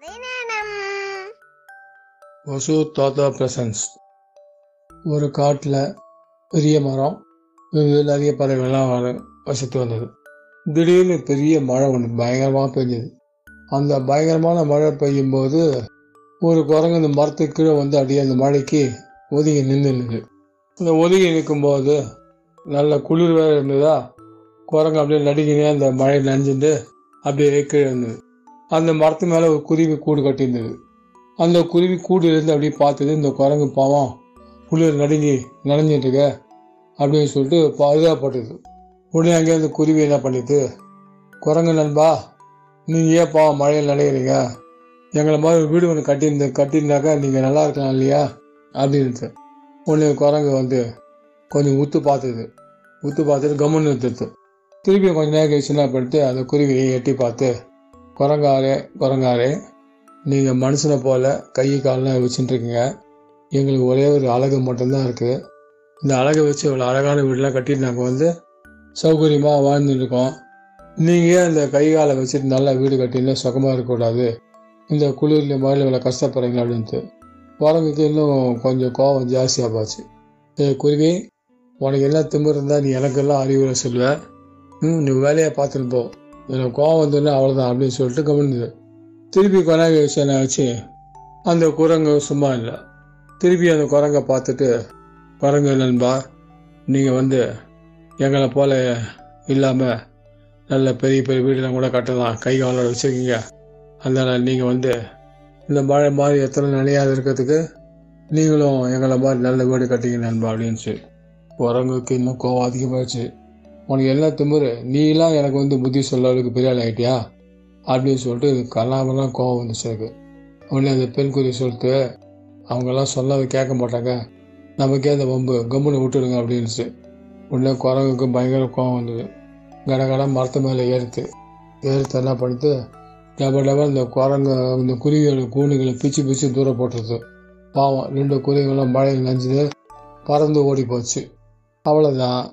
கதை வசு தாத்தா பிரசன்ஸ். ஒரு காட்டில் பெரிய மரம் நிறைய பறவைகள்லாம் வர- வசித்து வந்தது. திடீர்னு பெரிய மழை ஒன்று பயங்கரமாக பெஞ்சது. அந்த பயங்கரமான மழை பெய்யும்போது ஒரு குரங்கு அந்த மரத்துக்கு கீழே வந்து அப்படியே அந்த மழைக்கு ஒதுங்கி நின்றுனுது அந்த ஒதுங்கி நிற்கும்போது நல்ல குளிர் வேறு இருந்ததா குரங்கு அப்படியே நடுங்கினே அந்த மழை நனைஞ்சிட்டு அப்படியே கீழே இருந்தது அந்த மரத்து மேலே ஒரு குருவி கூடு கட்டியிருந்தது. அந்த குருவி கூடு இருந்து அப்படியே பார்த்தது இந்த குரங்கு பாவம் குளிர் நடுங்கி நனைஞ்சிட்டு இருக்க அப்படின்னு சொல்லிட்டு பாதுகாப்பட்டது உடனே அங்கே அந்த குருவி என்ன பண்ணிட்டு குரங்கு நண்பா நீங்கள் ஏன் பாவம் மழையில் நனைகிறீங்க எங்களை மாதிரி வீடு ஒன்று கட்டியிருந்த கட்டியிருந்தாக்கா நீங்கள் நல்லா இருக்கலாம் இல்லையா? அப்படின்ட்டு உடனே குரங்கு வந்து கொஞ்சம் உத்து பார்த்தது. உத்து பார்த்துட்டு கம்முன்னு நிறுத்துது திருப்பி கொஞ்சம் நேரம் கழிச்சுன்னா பண்ணிட்டு அந்த குருவியை எட்டி பார்த்து குரங்காரே குரங்காரே நீங்கள் மனுஷனை போல கை காலெலாம் வச்சுட்டுருக்கீங்க. எங்களுக்கு ஒரே ஒரு அழகு மட்டும்தான் இருக்குது இந்த அழகை வச்சு இவ்வளோ அழகான வீடெலாம் கட்டிட்டு நாங்கள் வந்து சௌகரியமாக வாழ்ந்துட்டு இருக்கோம் நீங்கள் அந்த இந்த கை காலை வச்சுட்டு நல்லா வீடு கட்டினா சுகமாக இருக்கக்கூடாது? இந்த குளிரில் மாதிரி இவ்வளோ கஷ்டப்படுறீங்க அப்படின்ட்டு. குரங்குக்கு இன்னும் கொஞ்சம் கோபம் ஜாஸ்தியாக போச்சு. ஏ குருவி உனக்கு என்ன திமிர் இருந்தால் நீ எனக்கெல்லாம் அறிவுரை சொல்லுவேன் ம் நீ வேலையை பார்த்துட்டு போ. எனக்கு கோவம் வந்ததுன்னா அவ்வளோதான் அப்படின்னு சொல்லிட்டு கவனிது திருப்பி குரங்கு விஷயம் வச்சு அந்த குரங்கு சும்மா இல்லை. திருப்பி அந்த குரங்கை பார்த்துட்டு குரங்கு நண்பா நீங்கள் வந்து எங்களை போல இல்லாமல் நல்ல பெரிய பெரிய வீடுலாம் கூட கட்டலாம். கை காலோட வச்சுருக்கீங்க. அதனால் நீங்கள் வந்து இந்த மழை மாதிரி எத்தனை நிலையாது இருக்கிறதுக்கு நீங்களும் எங்களை மாதிரி நல்ல வீடு கட்டிங்க நண்பா அப்படின்னு சொல்லி. குரங்குக்கு இன்னும் கோவம் அதிகமாகிடுச்சு உனக்கு என்ன திமிரு? நீலாம் எனக்கு வந்து புத்தி சொல்ல அளவுக்கு பெரிய ஆள் ஆகிட்டியா அப்படின்னு சொல்லிட்டு கல்லாமெல்லாம் கோவம் வந்துச்சு எனக்கு. உடனே அந்த பெண் குறி சொல்லிட்டு அவங்கெல்லாம் சொல்லாத கேட்க மாட்டாங்க. நமக்கே அந்த வம்பு. கம்முன்னு விட்டுடுங்க அப்படின்னுச்சு உடனே குரங்குக்கு பயங்கர கோவம் வந்தது. கடகடம் மரத்து மேலே ஏறுத்து ஏறுத்து என்ன பண்ணுது டப டப இந்த குரங்கு இந்த குருவியோட கூண்டுகளை பிச்சு பிச்சு தூரம் போட்டுருது. பாவம் ரெண்டு குருவிகளும் மழையில் நஞ்சுது பறந்து ஓடி போச்சு. அவ்வளோதான்